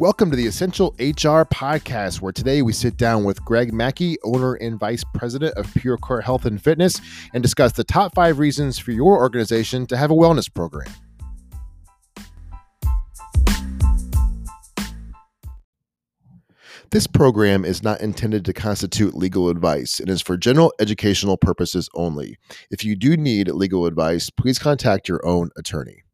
Welcome to the Essential HR Podcast, where today we sit down with Greg Mackey, owner and vice president of PureCore Health and Fitness, and discuss the top five reasons for your organization to have a wellness program. This program is not intended to constitute legal advice and is for general educational purposes only. If you do need legal advice, please contact your own attorney.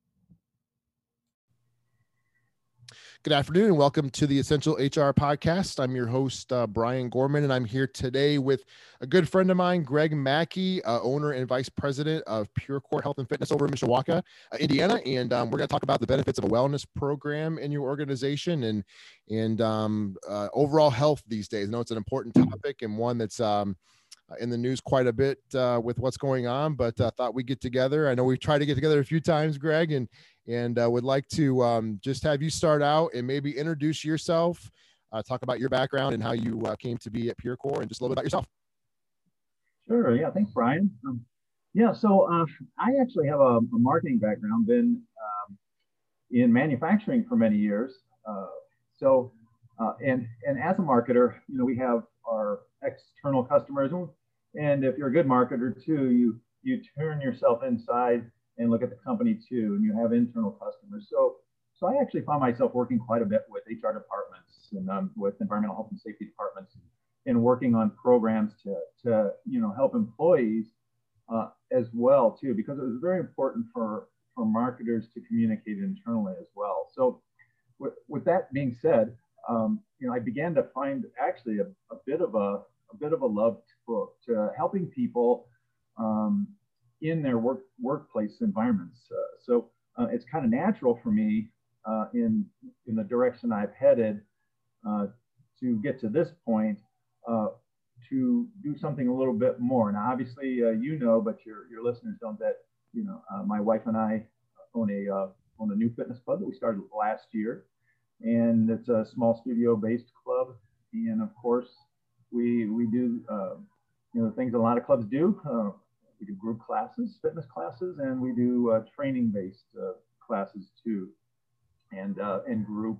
Good afternoon and welcome to the Essential HR Podcast. I'm your host, uh, Brian Gorman, and I'm here today with a good friend of mine, Greg Mackey, uh, owner and vice president of PureCore Health and Fitness over in Mishawaka, uh, Indiana. And um, we're going to talk about the benefits of a wellness program in your organization and and um, uh, overall health these days. I know it's an important topic and one that's um, in the news quite a bit uh, with what's going on, but uh, thought we'd get together. I know we've tried to get together a few times, Greg, and and uh, would like to um, just have you start out and maybe introduce yourself, uh, talk about your background and how you uh, came to be at PureCore, and just a little bit about yourself. Sure. Yeah. Thanks, Brian. Um, yeah. So uh, I actually have a, a marketing background, been um, in manufacturing for many years. Uh, so, uh, and and as a marketer, you know, we have our external customers, and if you're a good marketer too, you you turn yourself inside and look at the company too, and you have internal customers. So, so I actually found myself working quite a bit with HR departments and um, with environmental health and safety departments, and, working on programs to, to you know help employees uh, as well too, because it was very important for for marketers to communicate internally as well. So, with, with that being said, um, you know, I began to find actually a, a bit of a bit of a love to, to helping people um, in their work workplace environments. Uh, so uh, it's kind of natural for me uh, in in the direction I've headed uh, to get to this point uh, to do something a little bit more. Now, obviously, uh, you know, but your your listeners don't that you know my wife and I own a own a new fitness club that we started last year, and it's a small studio based club, and of course we we do you know the things a lot of clubs do we do group classes, fitness classes, and we do uh, training-based uh, classes too, and uh, and group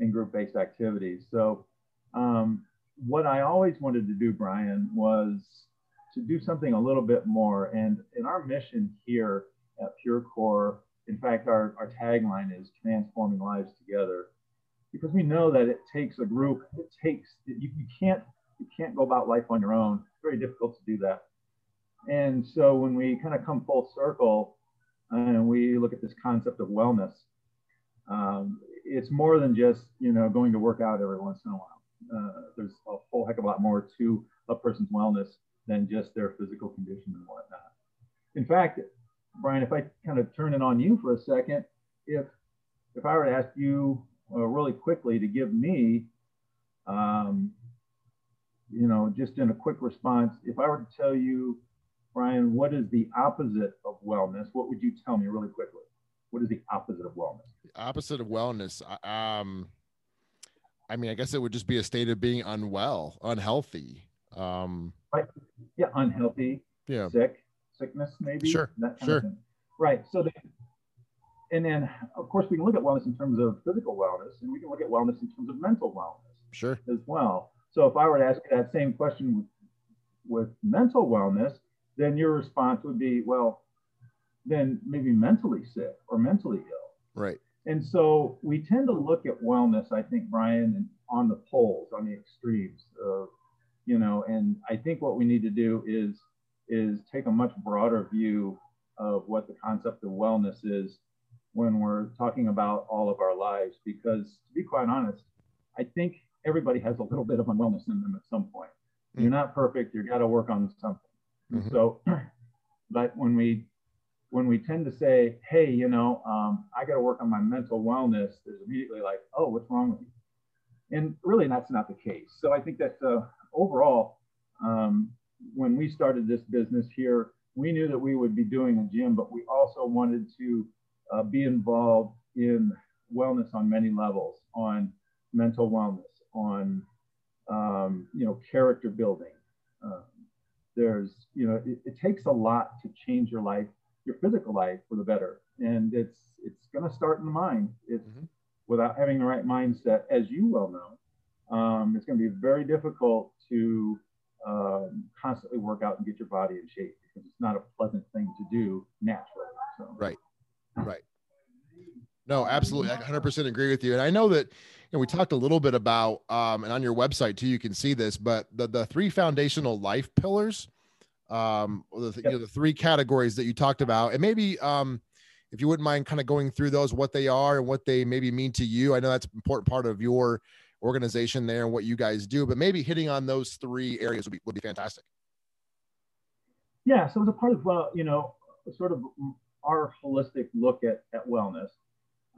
and group-based activities. So, um, what I always wanted to do, Brian, was to do something a little bit more. And in our mission here at Pure Core, in fact, our, our tagline is transforming lives together, because we know that it takes a group. It takes you, you can't you can't go about life on your own. It's very difficult to do that and so when we kind of come full circle and we look at this concept of wellness, um, it's more than just you know going to work out every once in a while. Uh, there's a whole heck of a lot more to a person's wellness than just their physical condition and whatnot. In fact, Brian, if I kind of turn it on you for a second, if if I were to ask you uh, really quickly to give me, um, you know, just in a quick response, if I were to tell you Brian, what is the opposite of wellness? What would you tell me really quickly? What is the opposite of wellness? The opposite of wellness. Um, I mean, I guess it would just be a state of being unwell, unhealthy. Um, right. Yeah. Unhealthy. Yeah. Sick, sickness, maybe. Sure. sure. Right. So, the, and then of course we can look at wellness in terms of physical wellness, and we can look at wellness in terms of mental wellness. Sure. As well. So if I were to ask you that same question with, with mental wellness, then your response would be, well, then maybe mentally sick or mentally ill. Right. And so we tend to look at wellness, I think, Brian, on the poles, on the extremes of, you know, and I think what we need to do is is take a much broader view of what the concept of wellness is when we're talking about all of our lives. Because to be quite honest, I think everybody has a little bit of unwellness in them at some point. Mm. You're not perfect. You got to work on something. Mm-hmm. So, but when we when we tend to say, hey, you know, um, I got to work on my mental wellness, there's immediately like, oh, what's wrong with you? And really, that's not the case. So I think that uh, overall, um, when we started this business here, we knew that we would be doing a gym, but we also wanted to uh, be involved in wellness on many levels, on mental wellness, on um, you know character building, uh, there's you know it, it, takes a lot to change your life your physical life for the better and it's it's going to start in the mind it's mm-hmm. without having the right mindset, as you well know, um, it's going to be very difficult to um, constantly work out and get your body in shape because it's not a pleasant thing to do naturally. So. Right, right. No, absolutely. I 100% agree with you. And I know that know, we talked a little bit about, um, and on your website too, you can see this, but the, the three foundational life pillars, um, the, yep. you know, the three categories that you talked about, and maybe um, if you wouldn't mind kind of going through those, what they are and what they maybe mean to you. I know that's an important part of your organization there and what you guys do, but maybe hitting on those three areas would be, would be fantastic. Yeah. So as a part of, well, you know, sort of our holistic look at, at wellness,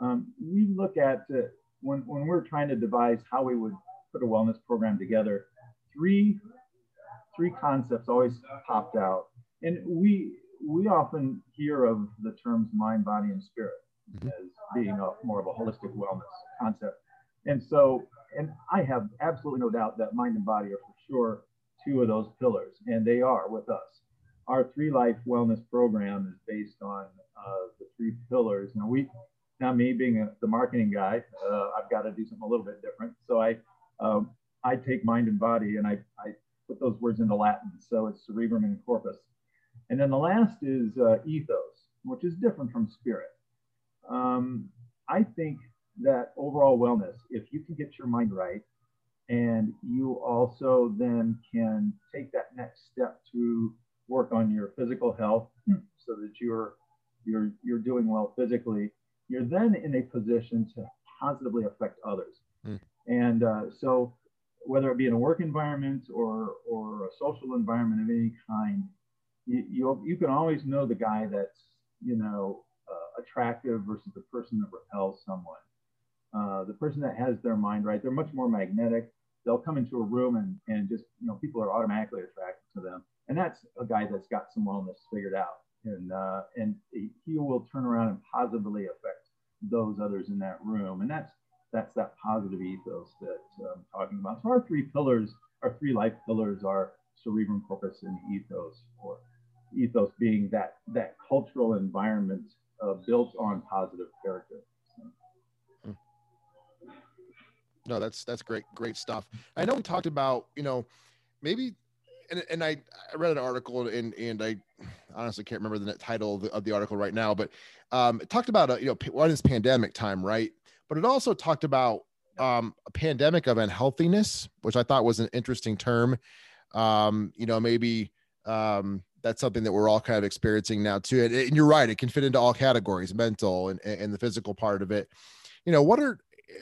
um, we look at uh, when, when we're trying to devise how we would put a wellness program together, three, three concepts always popped out. And we, we often hear of the terms mind, body, and spirit mm-hmm. as being a, more of a holistic wellness concept. And so, and I have absolutely no doubt that mind and body are for sure two of those pillars, and they are with us. Our three life wellness program is based on uh, the three pillars. Now, we, now me being a, the marketing guy, uh, I've got to do something a little bit different. So I, um, I take mind and body and I, I put those words into Latin. So it's cerebrum and corpus. And then the last is uh, ethos, which is different from spirit. Um, I think that overall wellness, if you can get your mind right, and you also then can take that next step to work on your physical health so that you're you're you're doing well physically you're then in a position to positively affect others. Mm. And uh, so, whether it be in a work environment or, or a social environment of any kind, you, you, you can always know the guy that's, you know, uh, attractive versus the person that repels someone. Uh, the person that has their mind right, they're much more magnetic. They'll come into a room and, and just, you know, people are automatically attracted to them. And that's a guy that's got some wellness figured out and uh, and he will turn around and positively affect those others in that room. And that's that's that positive ethos that I'm talking about. So our three pillars, our three life pillars are cerebrum corpus and ethos, or ethos being that that cultural environment uh, built on positive character. So. No, that's that's great, great stuff. I know we talked about, you know, maybe and, and I, I read an article and and I honestly can't remember the title of the, of the article right now, but um, it talked about a, you know what is pandemic time, right? But it also talked about um, a pandemic of unhealthiness, which I thought was an interesting term. Um, you know, maybe um, that's something that we're all kind of experiencing now too. And, and you're right; it can fit into all categories, mental and, and the physical part of it. You know, what are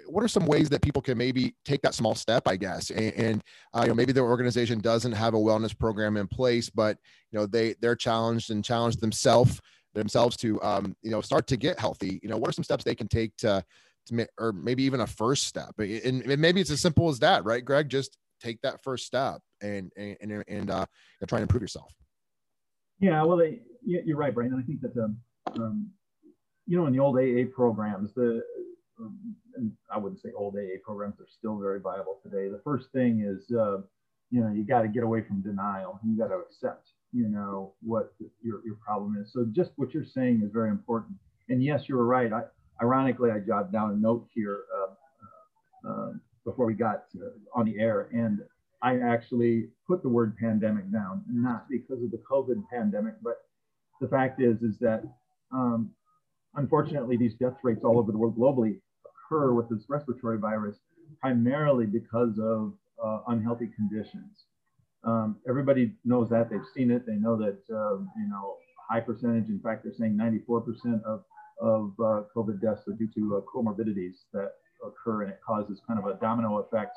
what are some ways that people can maybe take that small step i guess? And, and uh, you know maybe their organization doesn't have a wellness program in place but you know they they're challenged and challenged themselves themselves to um, you know start to get healthy. You know what are some steps they can take to to or maybe even a first step? And, and maybe it's as simple as that right greg? Just take that first step and and and, uh, try and improve yourself. Yeah well you're right brian i think that um, um, you know in the old aa programs the I wouldn't say old AA programs are still very viable today. The first thing is, uh, you know, you got to get away from denial. You got to accept, you know, what your, your problem is. So just what you're saying is very important. And yes, you were right. I, ironically, I jotted down a note here uh, uh, before we got on the air, and I actually put the word pandemic down, not because of the COVID pandemic, but the fact is, is that um, unfortunately, these death rates all over the world globally occur with this respiratory virus primarily because of uh, unhealthy conditions. Um, everybody knows that they've seen it. They know that uh, you know high percentage. In fact, they're saying 94% of of uh, COVID deaths are due to uh, comorbidities that occur, and it causes kind of a domino effect,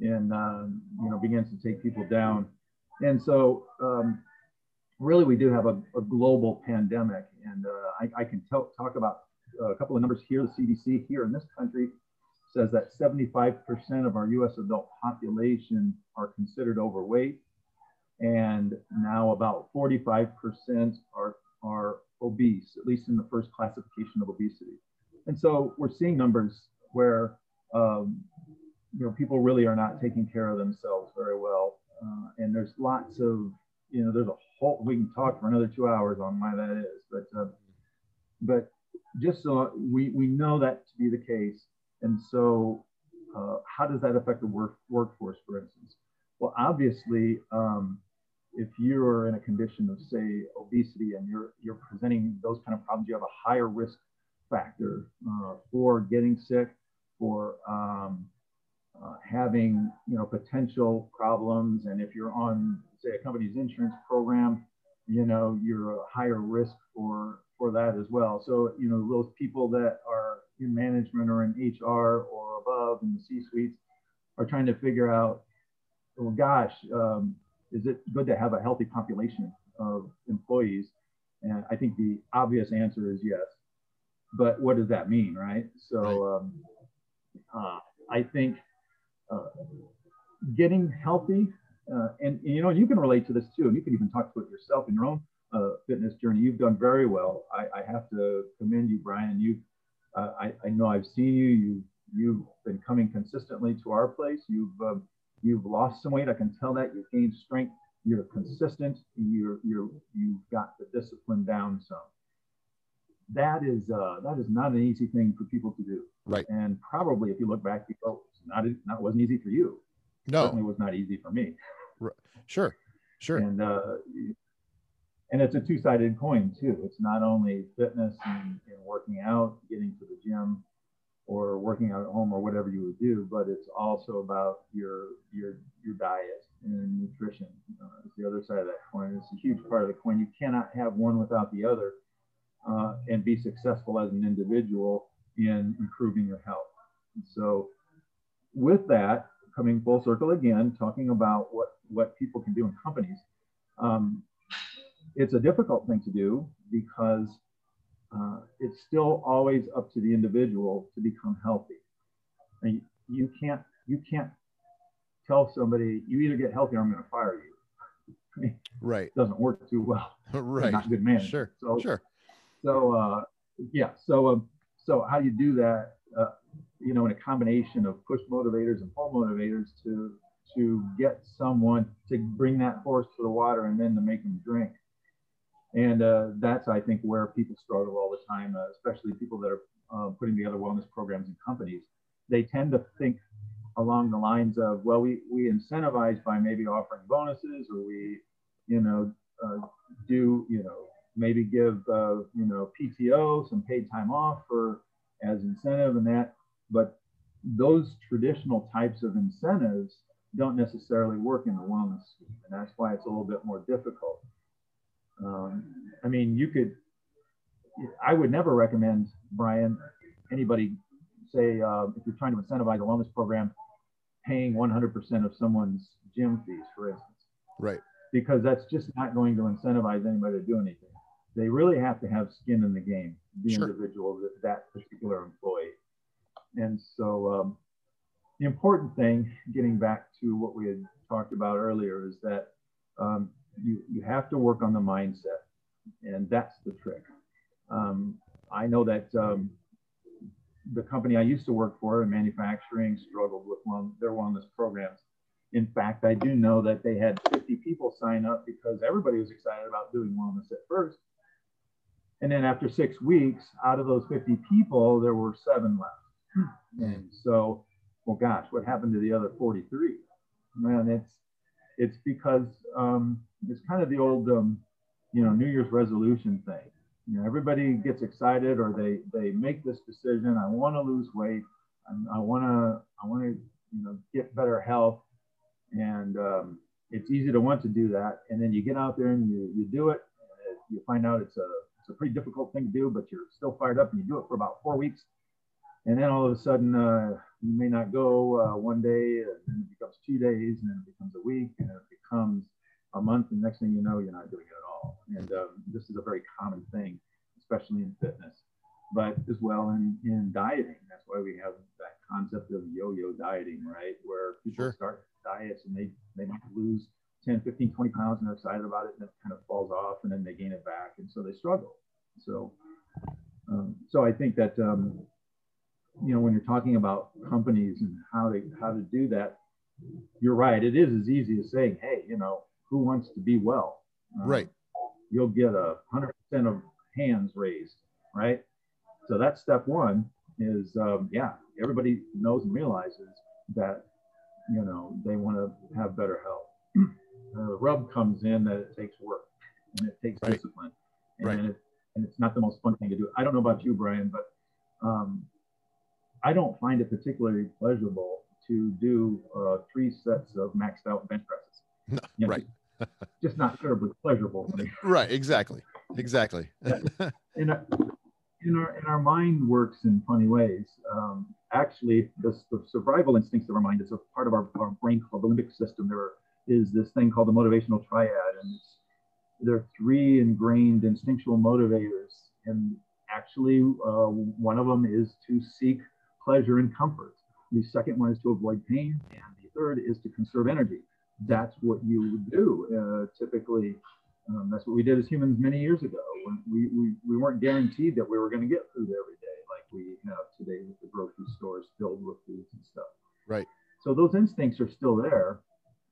and um, you know begins to take people down. And so, um, really, we do have a, a global pandemic, and uh, I, I, can talk about a couple of numbers here. The CDC here in this country says that 75% of our US adult population are considered overweight. And now about 45% are, are obese, at least in the first classification of obesity. And so we're seeing numbers where um, you know people really are not taking care of themselves very well. Uh, and there's lots of you know there's a whole we can talk for another two hours on why that is, but uh, but just so we, we know that to be the case. And so, uh, how does that affect the work, workforce, for instance? Well, obviously, um, if you're in a condition of, say, obesity and you're, you're presenting those kind of problems, you have a higher risk factor uh, for getting sick, for um, uh, having you know potential problems, and if you're on say a company's insurance program, you know you're a higher risk for for that as well. So you know those people that are in management or in HR or above in the C-suites are trying to figure out, well, gosh, um, is it good to have a healthy population of employees? And I think the obvious answer is yes. But what does that mean, right? So um, uh, I think uh, getting healthy, uh, and, and, you know, you can relate to this too, and you can even talk to it yourself in your own uh, fitness journey. You've done very well. I, I have to commend you, Brian. You, uh, I, I know I've seen you. You you've been coming consistently to our place. You've um, you've lost some weight. I can tell that. You've gained strength. You're consistent. You're you're you've got the discipline down some. That is uh, that is not an easy thing for people to do. Right. And probably if you look back, you go, not not wasn't easy for you. No, certainly was not easy for me. Sure, sure. And uh, and it's a two-sided coin too. It's not only fitness and, and, working out, getting to the gym, or working out at home, or whatever you would do, but it's also about your your your diet and nutrition. Uh, it's the other side of that coin. It's a huge part of the coin. You cannot have one without the other, uh, and be successful as an individual in improving your health. And so, with that, coming full circle again, talking about what what people can do in companies. Um, it's a difficult thing to do because uh, it's still always up to the individual to become healthy. And you can't you can't tell somebody you either get healthy or I'm going to fire you. I mean, right. Doesn't work too well. right. Not good management. Sure. So, sure. So uh, yeah. So um, so how do you do that? Uh, you know, in a combination of push motivators and pull motivators to to get someone to bring that horse to the water and then to make them drink. And uh, that's, I think, where people struggle all the time, uh, especially people that are uh, putting together wellness programs in companies. They tend to think along the lines of, well, we, we incentivize by maybe offering bonuses or we, you know, uh, do, you know, maybe give, uh, you know, PTO, some paid time off for as incentive and that. But those traditional types of incentives don't necessarily work in the wellness scheme. And that's why it's a little bit more difficult. Um, I mean, you could, I would never recommend, Brian, anybody say, uh, if you're trying to incentivize a wellness program, paying 100% of someone's gym fees, for instance. Right. Because that's just not going to incentivize anybody to do anything. They really have to have skin in the game, the sure. individual, that, that particular employee. And so, um, the important thing, getting back to what we had talked about earlier, is that um, you, you have to work on the mindset. And that's the trick. Um, I know that um, the company I used to work for in manufacturing struggled with one, their wellness programs. In fact, I do know that they had 50 people sign up because everybody was excited about doing wellness at first. And then after six weeks, out of those 50 people, there were seven left. And so well, gosh, what happened to the other 43? Man, it's it's because um, it's kind of the old, um, you know, New Year's resolution thing. You know, everybody gets excited or they they make this decision. I want to lose weight. I want to I want to you know get better health, and um, it's easy to want to do that. And then you get out there and you you do it. you find out it's a it's a pretty difficult thing to do, but you're still fired up and you do it for about four weeks and then all of a sudden uh, you may not go uh, one day and then it becomes two days and then it becomes a week and it becomes a month and next thing you know you're not doing it at all. And um, this is a very common thing especially in fitness but as well in, in dieting. That's why we have that concept of yo-yo dieting right? Where people sure. start diets and they they might lose 10 15 20 pounds and they're excited about it and it kind of falls off and then they gain it back and so they struggle. So um, so i think that um, you know, when you're talking about companies and how to how to do that, you're right. It is as easy as saying, hey, you know, who wants to be well? Um, right. You'll get a hundred percent of hands raised, right? So that's step one. is um, yeah, everybody knows and realizes that you know they want to have better health. uh, the rub comes in that it takes work and it takes right. discipline, and right. it, and it's not the most fun thing to do. I don't know about you, Brian, but um, I don't find it particularly pleasurable to do uh, three sets of maxed out bench presses. No, you know, right. just not terribly pleasurable. right. Exactly. Exactly. in, our, in our in our mind works in funny ways. Um, actually, the, the survival instincts of our mind is a part of our, our brain called the limbic system. There is this thing called the motivational triad, and there are three ingrained instinctual motivators. And actually, uh, one of them is to seek pleasure and comfort. The second one is to avoid pain, and the third is to conserve energy. That's what you would do uh, typically. Um, that's what we did as humans many years ago when we, we, we weren't guaranteed that we were going to get food every day like we have today with the grocery stores filled with foods and stuff. Right. So those instincts are still there,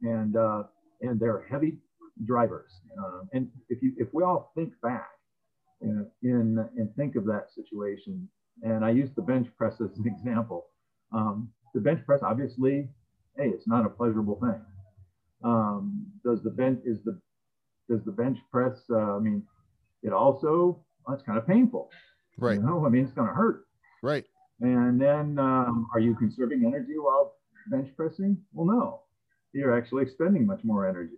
and uh, and they're heavy drivers. Uh, and if you if we all think back in, in and think of that situation, and I use the bench press as an example. Um, the bench press, obviously, hey, it's not a pleasurable thing. Um, does the bench is the does the bench press? Uh, I mean, it also well, kind of painful. Right. You know, I mean, it's going to hurt. Right. And then, um, are you conserving energy while bench pressing? Well, no. You're actually expending much more energy.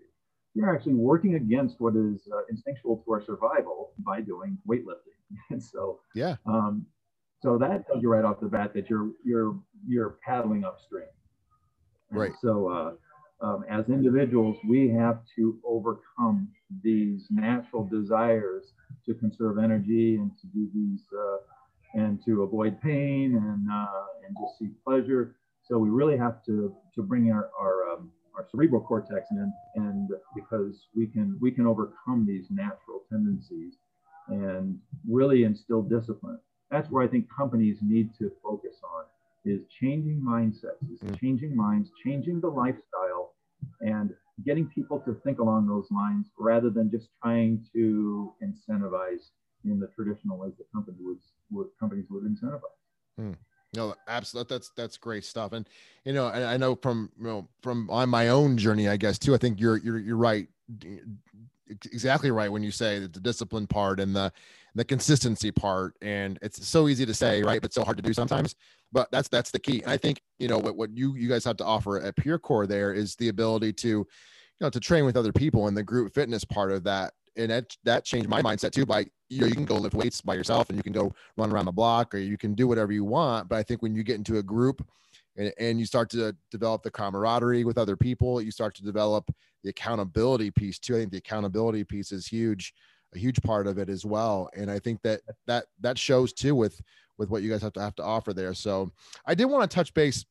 You're actually working against what is uh, instinctual to our survival by doing weightlifting. and so, yeah. Um, so that tells you right off the bat that you're you're you're paddling upstream. And right. So uh, um, as individuals, we have to overcome these natural desires to conserve energy and to do these uh, and to avoid pain and uh, and to seek pleasure. So we really have to to bring our our, um, our cerebral cortex in, and because we can we can overcome these natural tendencies and really instill discipline. That's where I think companies need to focus on is changing mindsets, is mm. changing minds, changing the lifestyle, and getting people to think along those lines rather than just trying to incentivize in the traditional ways that company would, would companies would incentivize. Mm. No, absolutely. That's that's great stuff. And you know, I, I know from you know from on my own journey, I guess too. I think you're you're you're right, exactly right when you say that the discipline part and the the consistency part. And it's so easy to say, right, but so hard to do sometimes. But that's that's the key. And I think you know what what you you guys have to offer at PureCore there is the ability to, you know, to train with other people and the group fitness part of that. And that that changed my mindset too. By you know, you can go lift weights by yourself and you can go run around the block or you can do whatever you want. But I think when you get into a group and, and you start to develop the camaraderie with other people, you start to develop the accountability piece too. I think the accountability piece is huge a huge part of it as well. And I think that that that shows too with with what you guys have to have to offer there. So I did want to touch base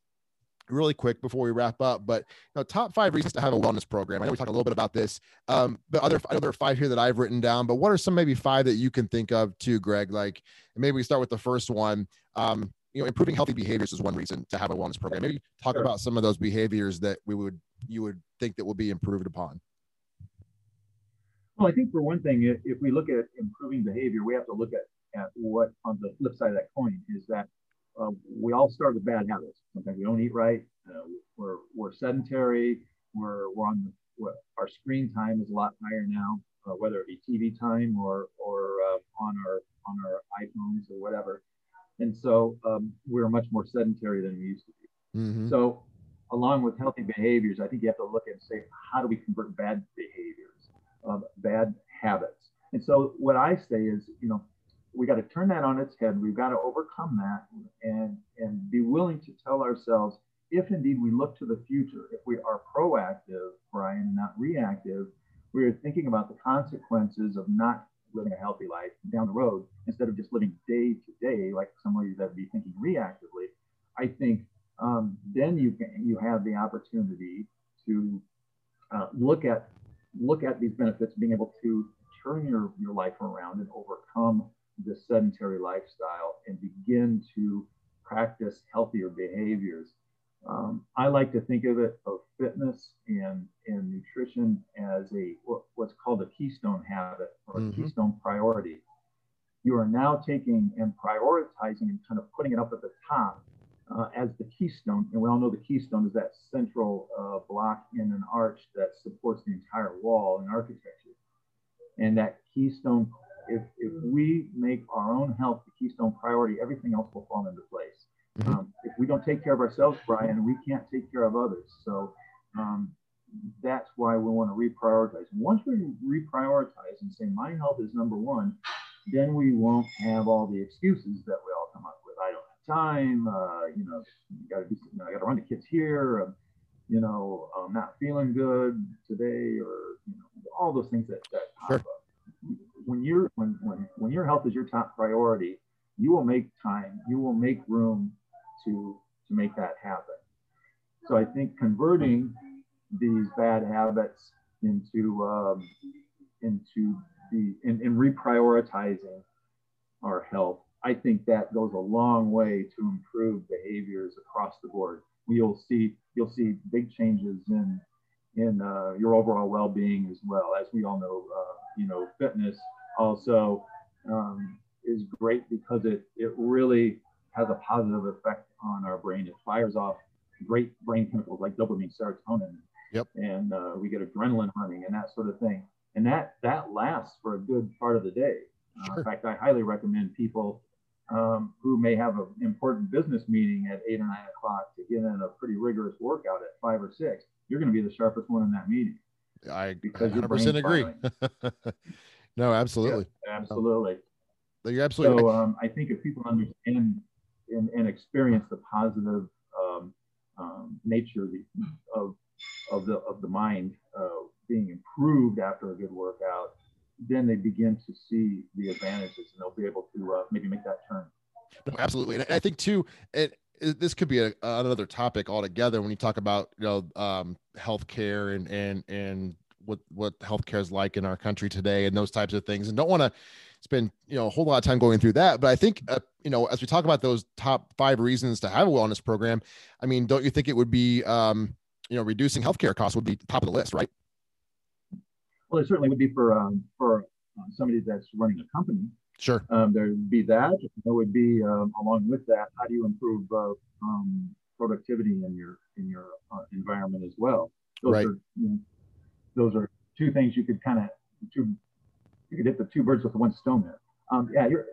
really quick before we wrap up, but you know, top five reasons to have a wellness program. I know we talked a little bit about this, um, but other I know there are five here that I've written down. But what are some maybe five that you can think of too, Greg? Like maybe we start with the first one. Um, you know, improving healthy behaviors is one reason to have a wellness program. Maybe talk sure. about some of those behaviors that we would you would think that will be improved upon. Well, I think for one thing, if we look at improving behavior, we have to look at, at what on the flip side of that coin is that uh, we all start with bad habits. Sometimes we don't eat right. Uh, we're, we're sedentary. We're, we're on the, our screen time is a lot higher now, uh, whether it be TV time or, or uh, on our on our iPhones or whatever. And so um, we're much more sedentary than we used to be. Mm-hmm. So along with healthy behaviors, I think you have to look and say, how do we convert bad behaviors? Of bad habits. And so what I say is, you know, we got to turn that on its head. We've got to overcome that and and be willing to tell ourselves, if indeed we look to the future, if we are proactive, Brian, not reactive, we are thinking about the consequences of not living a healthy life down the road instead of just living day to day like somebody that would be thinking reactively. I think um, then you can you have the opportunity to uh, look at look at these benefits, being able to turn your, your life around and overcome the sedentary lifestyle and begin to practice healthier behaviors. Um, I like to think of it of fitness and, and nutrition as a what's called a keystone habit or a mm-hmm. keystone priority. you are now taking and prioritizing and kind of putting it up at the top uh, as the keystone. And we all know the keystone is that central uh, block in an arch that supports the entire wall in architecture. And that keystone, if, if we make our own health the keystone priority, everything else will fall into place. Mm-hmm. Um, if we don't take care of ourselves, Brian, we can't take care of others. So um, that's why we want to reprioritize. Once we reprioritize and say my health is number one, then we won't have all the excuses that we all come up with. I don't have time. Uh, you know, you got to do. You know, I got to run the kids here. Um, you know, I'm not feeling good today, or you know, all those things that that pop sure. up. When you're when when when your health is your top priority, you will make time. You will make room to to make that happen. So I think converting these bad habits into um, into the in, in reprioritizing our health. I think that goes a long way to improve behaviors across the board. You'll see you'll see big changes in in uh, your overall well-being as well. As we all know, uh, you know, fitness also um, is great because it it really has a positive effect on our brain. It fires off great brain chemicals like dopamine, serotonin, Yep. And uh, we get adrenaline running and that sort of thing. And that that lasts for a good part of the day. Uh, sure. In fact, I highly recommend people um, who may have an important business meeting at eight or nine o'clock to get in a pretty rigorous workout at five or six. You're going to be the sharpest one in that meeting. I because 100% agree. no, absolutely. Yeah, absolutely. You're absolutely. So um, I think if people understand and, and experience the positive um, um, nature of of the of the mind uh, being improved after a good workout, then they begin to see the advantages and they'll be able to uh, maybe make that turn. No, absolutely, and I think too, it, it this could be a, another topic altogether when you talk about you know um, healthcare and and and what what healthcare is like in our country today and those types of things, and don't want to spend you know a whole lot of time going through that but i think uh, you know as we talk about those top five reasons to have a wellness program i mean don't you think it would be um, you know, reducing healthcare costs would be top of the list, right? Well, it certainly would be for um, for uh, somebody that's running a company. Sure. Um, there would be that. There would be um, along with that, how do you improve uh, um, productivity in your in your uh, environment as well? Those right. Are, you know, those are two things you could kind of two you could hit the two birds with one stone there. Um, yeah, you're.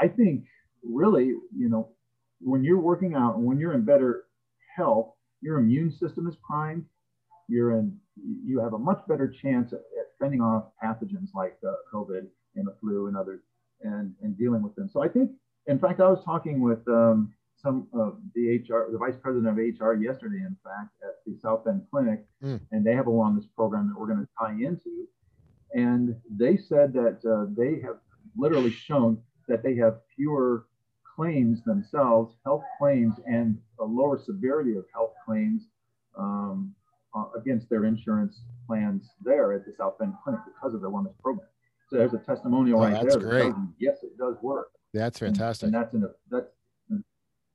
I think really, you know, when you're working out and when you're in better health, your immune system is primed, you're in, you have a much better chance at, at fending off pathogens like uh, COVID and the flu and others and, and dealing with them. So I think, in fact, I was talking with um, some of the HR, the vice president of HR yesterday, in fact, at the South Bend Clinic, mm. and they have a wellness program that we're going to tie into. And they said that uh, they have literally shown that they have fewer claims themselves, health claims, and a lower severity of health claims um, uh, against their insurance plans there at the South Bend Clinic because of their wellness program. So there's a testimonial oh, right that's there. Great. Yes, it does work. That's fantastic. And, and that's an that's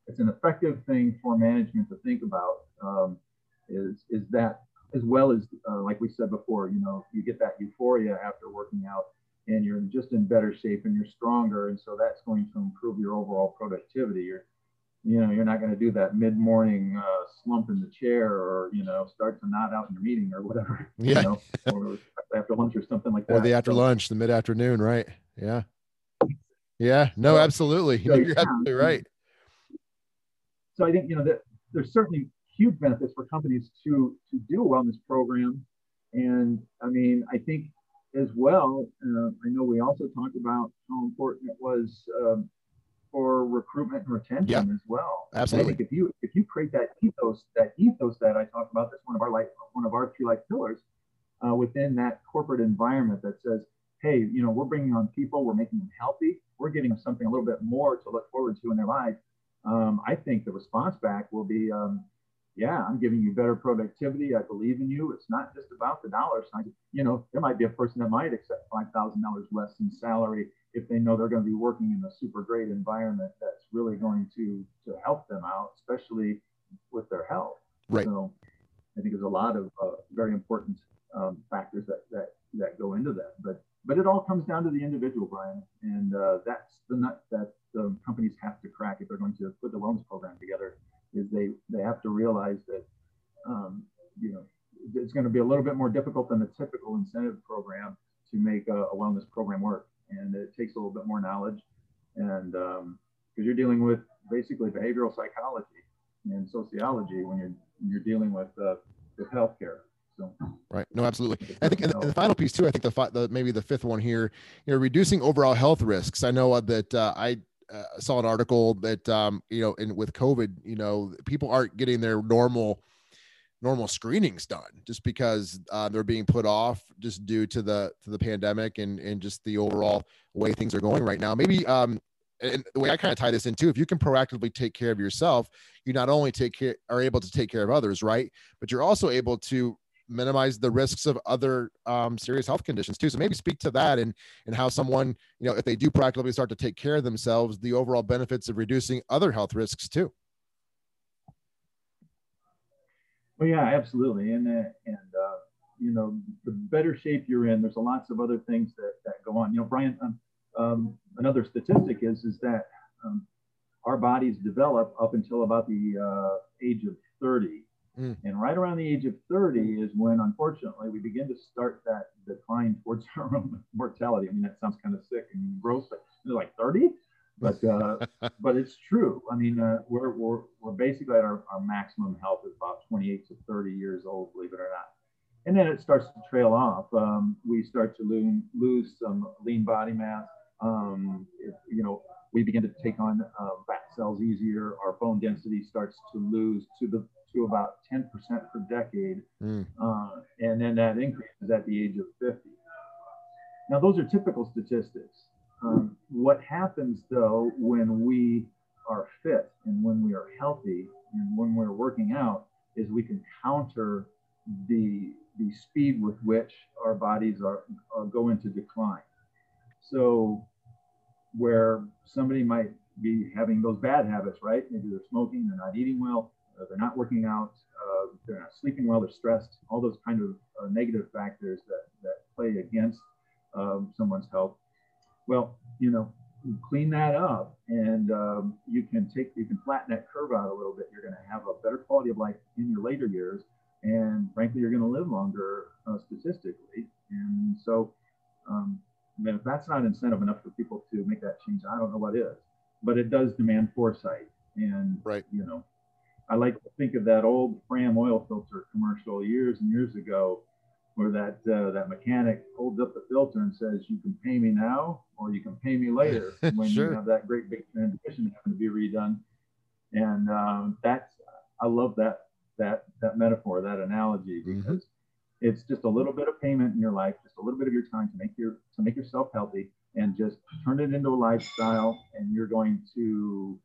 it's an effective thing for management to think about. Um, is is that as well as uh, like we said before, you know, you get that euphoria after working out and you're just in better shape and you're stronger. And so that's going to improve your overall productivity. You're, you know, you're not going to do that mid-morning uh, slump in the chair or, you know, start to nod out in your meeting or whatever, yeah. you know, or after lunch or something like that. Or the after lunch, the mid-afternoon, right? Yeah. Yeah, no, absolutely. So, you're yeah. absolutely right. So I think, you know, that there's certainly huge benefits for companies to, to do a wellness program. And I mean, I think as well, uh, I know we also talked about how important it was um, for recruitment and retention yeah, as well. Absolutely. I think if you if you create that ethos, that ethos that I talked about, that's one of our life, one of our three life pillars uh, within that corporate environment that says, hey, you know, we're bringing on people, we're making them healthy, we're giving them something a little bit more to look forward to in their life. Um, I think the response back will be, um, yeah, I'm giving you better productivity. I believe in you. It's not just about the dollar sign. You know, there might be a person that might accept $5,000 less in salary if they know they're going to be working in a super great environment that's really going to, to help them out, especially with their health. Right. So I think there's a lot of uh, very important um, factors that, that, that go into that. But but it all comes down to the individual, Brian, and uh, that's the nut that the companies have to crack if they're going to put the wellness program together. Is they they have to realize that um, you know it's going to be a little bit more difficult than the typical incentive program to make a, a wellness program work, and it takes a little bit more knowledge, and because um, you're dealing with basically behavioral psychology and sociology when you're when you're dealing with uh, with healthcare. So. Right. No, absolutely. I think and the, final piece too. I think the, the maybe the fifth one here. You know, reducing overall health risks. I know that uh, I uh, saw an article that um, you know, in with COVID, you know, people aren't getting their normal normal screenings done just because uh, they're being put off just due to the to the pandemic and and just the overall way things are going right now. Maybe um, and the way I kind of tie this in too, if you can proactively take care of yourself, you not only take care are able to take care of others, right? But you're also able to minimize the risks of other um, serious health conditions too. So maybe speak to that and and how someone, you know, if they do proactively start to take care of themselves, the overall benefits of reducing other health risks too. Well, yeah, absolutely, and uh, and uh, you know, the better shape you're in, there's lots of other things that that go on. You know, Brian, um, um, another statistic is is that um, our bodies develop up until about the uh, age of 30. Mm. And right around the age of 30 is when, unfortunately, we begin to start that decline towards our own mortality. I mean, that sounds kind of sick and gross, but like 30? But uh, but it's true. I mean, uh, we're, we're, we're basically at our, our maximum health is about 28 to 30 years old, believe it or not. And then it starts to trail off. Um, we start to lose, lose some lean body mass. Um, it, you know, we begin to take on uh, fat cells easier. Our bone density starts to lose to the to about 10% per decade, mm. uh, and then that increases at the age of 50. Now, those are typical statistics. Um, what happens though when we are fit and when we are healthy and when we're working out is we can counter the the speed with which our bodies are, are go into decline. So where somebody might be having those bad habits, right? Maybe they're smoking, they're not eating well, uh, they're not working out, uh, they're not sleeping well, they're stressed, all those kind of uh, negative factors that, that play against um, someone's health. Well, you know, you clean that up and um, you can take, you can flatten that curve out a little bit. You're going to have a better quality of life in your later years. And frankly, you're going to live longer uh, statistically. And so, um, I mean, if that's not incentive enough for people to make that change, I don't know what is. But it does demand foresight. And, right. you know, I like to think of that old Fram oil filter commercial years and years ago, where that uh, that mechanic holds up the filter and says, "You can pay me now, or you can pay me later." when sure. you have that great big transmission having to be redone, and um, that's I love that that that metaphor, that analogy, mm-hmm. because mm-hmm. it's just a little bit of payment in your life, just a little bit of your time to make your to make yourself healthy, and just turn it into a lifestyle, and you're going to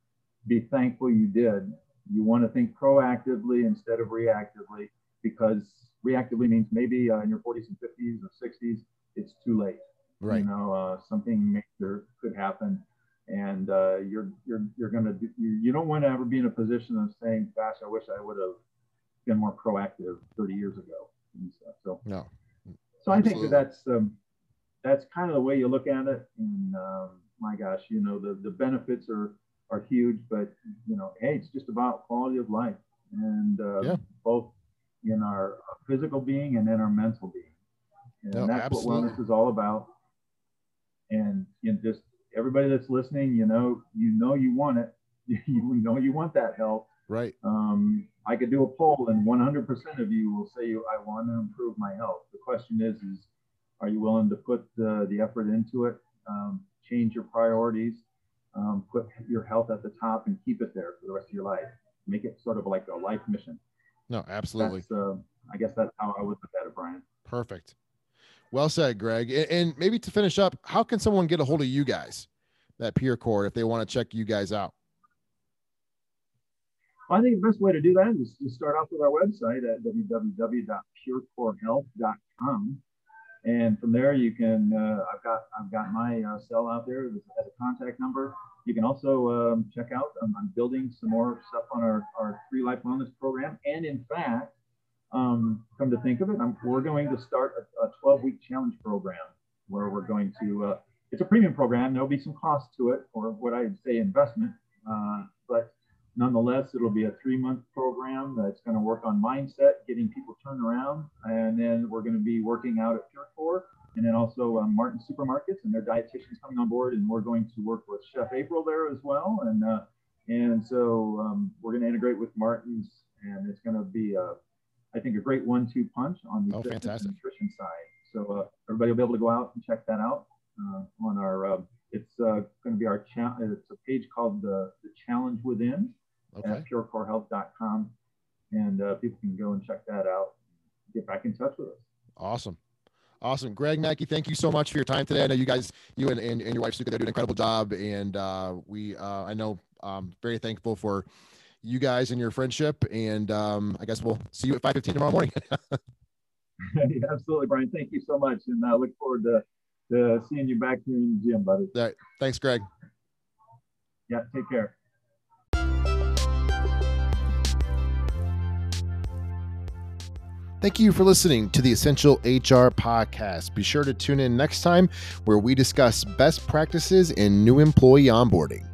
be thankful you did you want to think proactively instead of reactively because reactively means maybe uh, in your 40s and 50s or 60s, it's too late. Right. You know, uh, something major could happen, and uh, you're you're you're gonna do, you, you don't want to ever be in a position of saying, "Gosh, I wish I would have been more proactive 30 years ago." And stuff. So no. So I think that that's um, that's kind of the way you look at it. And um, my gosh, you know, the the benefits are are huge, but you know, hey, it's just about quality of life and uh, yeah. both in our physical being and in our mental being. And no, that's absolutely. what wellness is all about. And just everybody that's listening, you know, you know you want it. you know you want that help. Right. Um, I could do a poll, and 100% of you will say, "I want to improve my health." The question is, is are you willing to put uh, the effort into it? Um, change your priorities um, put your health at the top and keep it there for the rest of your life. Make it sort of like a life mission. No, absolutely. Uh, I guess that's how I would look at it, Brian. Perfect. Well said, Greg. And maybe to finish up, how can someone get a hold of you guys, that PureCore, if they want to check you guys out? Well, I think the best way to do that is to start off with our website at www.purecorehealth.com. And from there, you can, uh, I've got, I've got my uh, cell out there as a contact number. You can also um, check out, um, I'm building some more stuff on our, our three life wellness program. And in fact, um, come to think of it, I'm, we're going to start a, a 12 week challenge program where we're going to, uh, it's a premium program. There'll be some cost to it, or what I'd say investment, uh, but nonetheless, it'll be a three month program that's going to work on mindset, getting people turned around. And then we're going to be working out at PureCore and then also um, Martin Supermarkets and their dietitians coming on board. And we're going to work with Chef April there as well. And, uh, and so um, we're going to integrate with Martin's and it's going to be, a, I think, a great one two punch on the oh, fantastic. nutrition side. So uh, everybody will be able to go out and check that out uh, on our, uh, it's uh, going to be our, cha- it's a page called the, the Challenge Within okay. at purecorehealth.com. And uh, people can go and check that out. Get back in touch with us. Awesome. Awesome. Greg Mackey, thank you so much for your time today. I know you guys, you and, and, and your wife, Suka, they do an incredible job. And uh, we, uh, I know, I'm very thankful for you guys and your friendship. And um, I guess we'll see you at 5.15 tomorrow morning. Absolutely, Brian. Thank you so much. And I look forward to, to seeing you back here in the gym, buddy. All right. Thanks, Greg. Yeah, take care. Thank you for listening to the Essential HR podcast. Be sure to tune in next time where we discuss best practices in new employee onboarding.